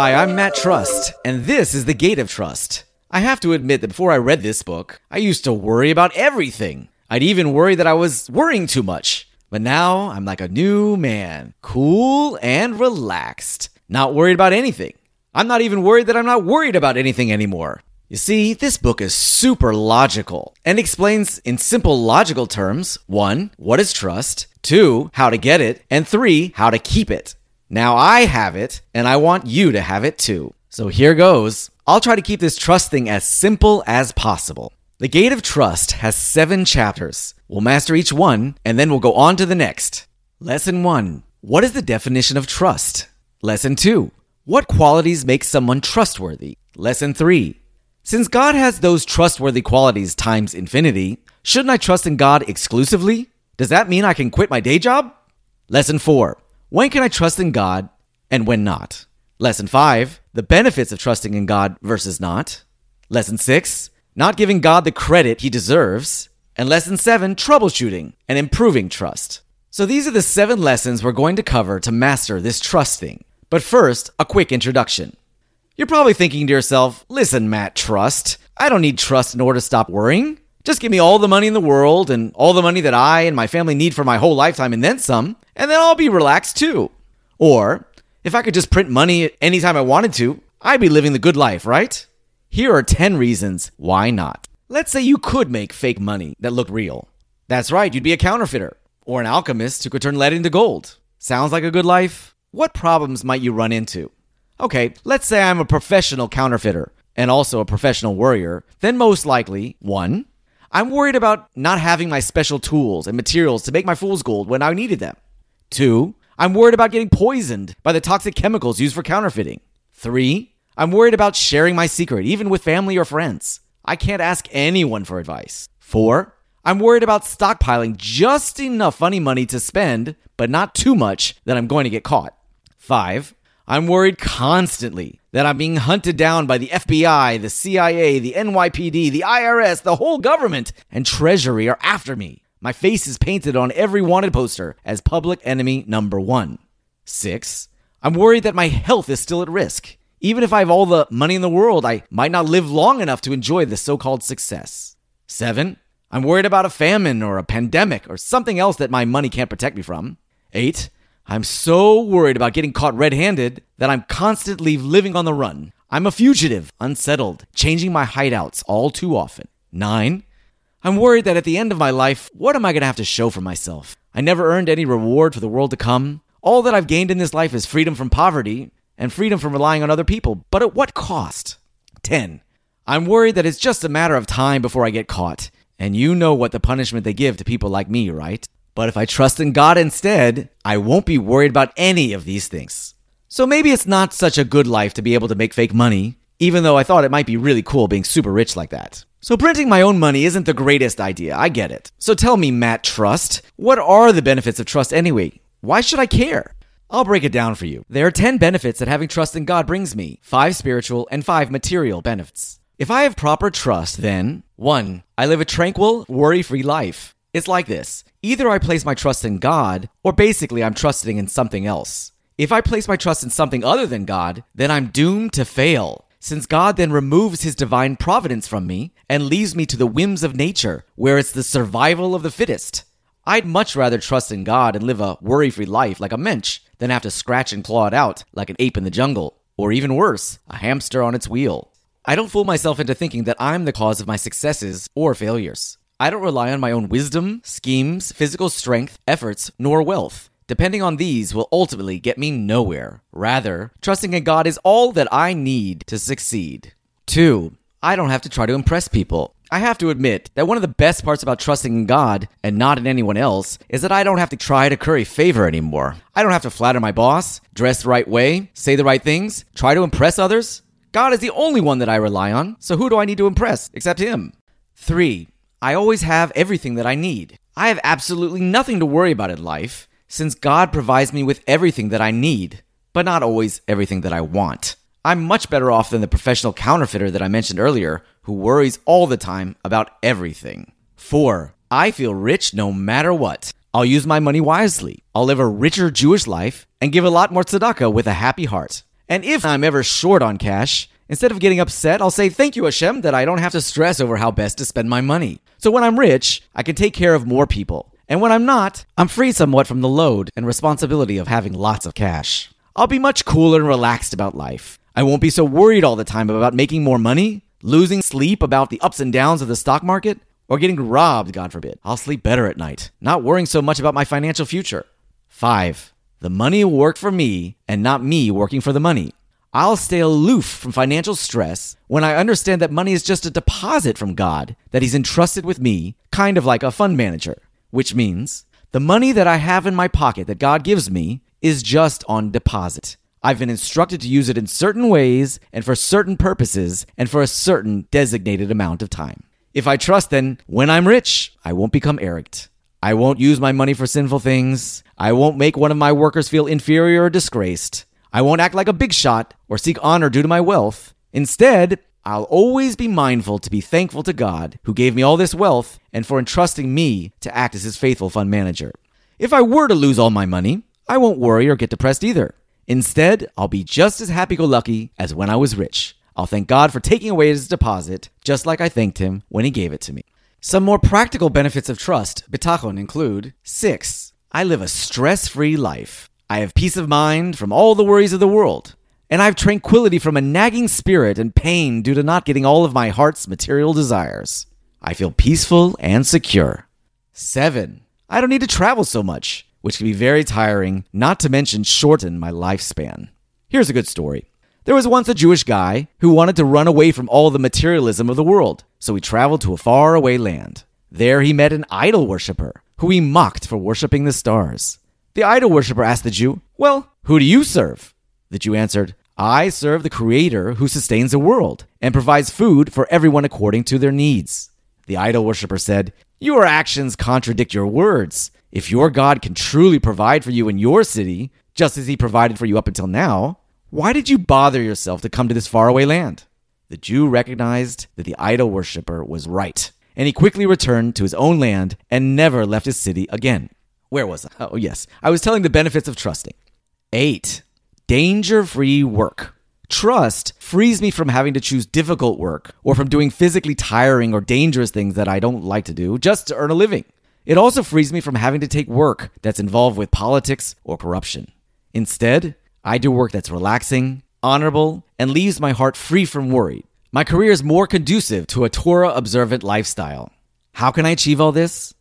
Hi, I'm Matt Trust, and this is The Gate of Trust. I have to admit that before I read this book, I used to worry about everything. I'd even worry that I was worrying too much. But now I'm like a new man, cool and relaxed, not worried about anything. I'm not even worried that I'm not worried about anything anymore. You see, this book is super logical and explains in simple logical terms 1. What is trust? 2. How to get it? And 3. How to keep it. Now I have it, and I want you to have it too. So here goes. I'll try to keep this trust thing as simple as possible. The Gate of Trust has seven chapters. We'll master each one, and then we'll go on to the next. Lesson 1 What is the definition of trust? Lesson 2 What qualities make someone trustworthy? Lesson 3 Since God has those trustworthy qualities times infinity, shouldn't I trust in God exclusively? Does that mean I can quit my day job? Lesson 4 when can I trust in God and when not? Lesson 5 The benefits of trusting in God versus not. Lesson 6 Not giving God the credit he deserves. And lesson 7 Troubleshooting and improving trust. So these are the seven lessons we're going to cover to master this trust thing. But first, a quick introduction. You're probably thinking to yourself, listen, Matt, trust. I don't need trust in order to stop worrying. Just give me all the money in the world and all the money that I and my family need for my whole lifetime and then some, and then I'll be relaxed too. Or, if I could just print money anytime I wanted to, I'd be living the good life, right? Here are 10 reasons why not. Let's say you could make fake money that looked real. That's right, you'd be a counterfeiter or an alchemist who could turn lead into gold. Sounds like a good life? What problems might you run into? Okay, let's say I'm a professional counterfeiter and also a professional warrior. Then, most likely, one, I'm worried about not having my special tools and materials to make my fool's gold when I needed them. Two, I'm worried about getting poisoned by the toxic chemicals used for counterfeiting. Three, I'm worried about sharing my secret, even with family or friends. I can't ask anyone for advice. Four, I'm worried about stockpiling just enough funny money to spend, but not too much that I'm going to get caught. Five, I'm worried constantly that I'm being hunted down by the FBI, the CIA, the NYPD, the IRS, the whole government, and Treasury are after me. My face is painted on every wanted poster as public enemy number one. Six, I'm worried that my health is still at risk. Even if I have all the money in the world, I might not live long enough to enjoy the so called success. Seven, I'm worried about a famine or a pandemic or something else that my money can't protect me from. Eight, I'm so worried about getting caught red handed that I'm constantly living on the run. I'm a fugitive, unsettled, changing my hideouts all too often. Nine, I'm worried that at the end of my life, what am I going to have to show for myself? I never earned any reward for the world to come. All that I've gained in this life is freedom from poverty and freedom from relying on other people, but at what cost? 10. I'm worried that it's just a matter of time before I get caught. And you know what the punishment they give to people like me, right? But if I trust in God instead, I won't be worried about any of these things. So maybe it's not such a good life to be able to make fake money, even though I thought it might be really cool being super rich like that. So printing my own money isn't the greatest idea, I get it. So tell me, Matt Trust, what are the benefits of trust anyway? Why should I care? I'll break it down for you. There are 10 benefits that having trust in God brings me 5 spiritual and 5 material benefits. If I have proper trust, then 1. I live a tranquil, worry free life. It's like this either I place my trust in God, or basically I'm trusting in something else. If I place my trust in something other than God, then I'm doomed to fail, since God then removes his divine providence from me and leaves me to the whims of nature, where it's the survival of the fittest. I'd much rather trust in God and live a worry free life like a mensch than have to scratch and claw it out like an ape in the jungle, or even worse, a hamster on its wheel. I don't fool myself into thinking that I'm the cause of my successes or failures. I don't rely on my own wisdom, schemes, physical strength, efforts, nor wealth. Depending on these will ultimately get me nowhere. Rather, trusting in God is all that I need to succeed. 2. I don't have to try to impress people. I have to admit that one of the best parts about trusting in God and not in anyone else is that I don't have to try to curry favor anymore. I don't have to flatter my boss, dress the right way, say the right things, try to impress others. God is the only one that I rely on, so who do I need to impress except Him? 3. I always have everything that I need. I have absolutely nothing to worry about in life, since God provides me with everything that I need, but not always everything that I want. I'm much better off than the professional counterfeiter that I mentioned earlier, who worries all the time about everything. 4. I feel rich no matter what. I'll use my money wisely. I'll live a richer Jewish life and give a lot more tzedakah with a happy heart. And if I'm ever short on cash, instead of getting upset, I'll say thank you, Hashem, that I don't have to stress over how best to spend my money. So when I'm rich, I can take care of more people. And when I'm not, I'm free somewhat from the load and responsibility of having lots of cash. I'll be much cooler and relaxed about life. I won't be so worried all the time about making more money, losing sleep about the ups and downs of the stock market, or getting robbed, God forbid. I'll sleep better at night, not worrying so much about my financial future. 5. The money will work for me and not me working for the money. I'll stay aloof from financial stress when I understand that money is just a deposit from God that He's entrusted with me, kind of like a fund manager, which means the money that I have in my pocket that God gives me is just on deposit. I've been instructed to use it in certain ways and for certain purposes and for a certain designated amount of time. If I trust, then when I'm rich, I won't become arrogant. I won't use my money for sinful things. I won't make one of my workers feel inferior or disgraced. I won't act like a big shot or seek honor due to my wealth. Instead, I'll always be mindful to be thankful to God, who gave me all this wealth, and for entrusting me to act as his faithful fund manager. If I were to lose all my money, I won't worry or get depressed either. Instead, I'll be just as happy go lucky as when I was rich. I'll thank God for taking away his deposit, just like I thanked him when he gave it to me. Some more practical benefits of trust, bitachon, include 6. I live a stress free life. I have peace of mind from all the worries of the world. And I have tranquility from a nagging spirit and pain due to not getting all of my heart's material desires. I feel peaceful and secure. 7. I don't need to travel so much, which can be very tiring, not to mention shorten my lifespan. Here's a good story. There was once a Jewish guy who wanted to run away from all the materialism of the world, so he traveled to a faraway land. There he met an idol worshiper, who he mocked for worshiping the stars. The idol worshiper asked the Jew, Well, who do you serve? The Jew answered, I serve the Creator who sustains the world and provides food for everyone according to their needs. The idol worshiper said, Your actions contradict your words. If your God can truly provide for you in your city, just as he provided for you up until now, why did you bother yourself to come to this faraway land? The Jew recognized that the idol worshiper was right, and he quickly returned to his own land and never left his city again. Where was I? Oh, yes. I was telling the benefits of trusting. Eight, danger free work. Trust frees me from having to choose difficult work or from doing physically tiring or dangerous things that I don't like to do just to earn a living. It also frees me from having to take work that's involved with politics or corruption. Instead, I do work that's relaxing, honorable, and leaves my heart free from worry. My career is more conducive to a Torah observant lifestyle. How can I achieve all this?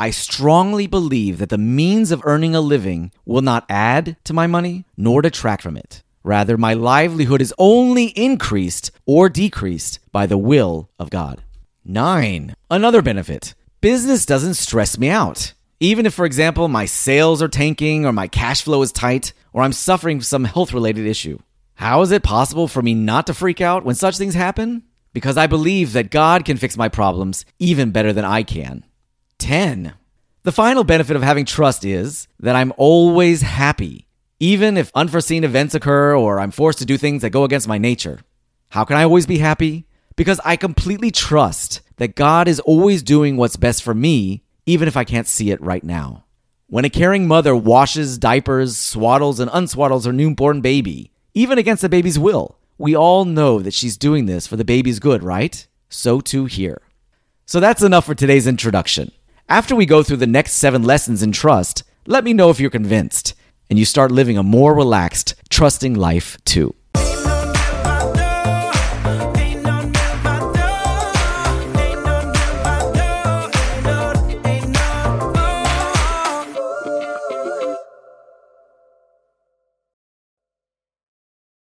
I strongly believe that the means of earning a living will not add to my money nor detract from it. Rather, my livelihood is only increased or decreased by the will of God. 9. Another benefit business doesn't stress me out. Even if, for example, my sales are tanking or my cash flow is tight, or I'm suffering some health related issue. How is it possible for me not to freak out when such things happen? Because I believe that God can fix my problems even better than I can. 10. The final benefit of having trust is that I'm always happy, even if unforeseen events occur or I'm forced to do things that go against my nature. How can I always be happy? Because I completely trust that God is always doing what's best for me, even if I can't see it right now. When a caring mother washes, diapers, swaddles, and unswaddles her newborn baby, even against the baby's will, we all know that she's doing this for the baby's good, right? So too here. So that's enough for today's introduction. After we go through the next seven lessons in trust, let me know if you're convinced and you start living a more relaxed, trusting life too.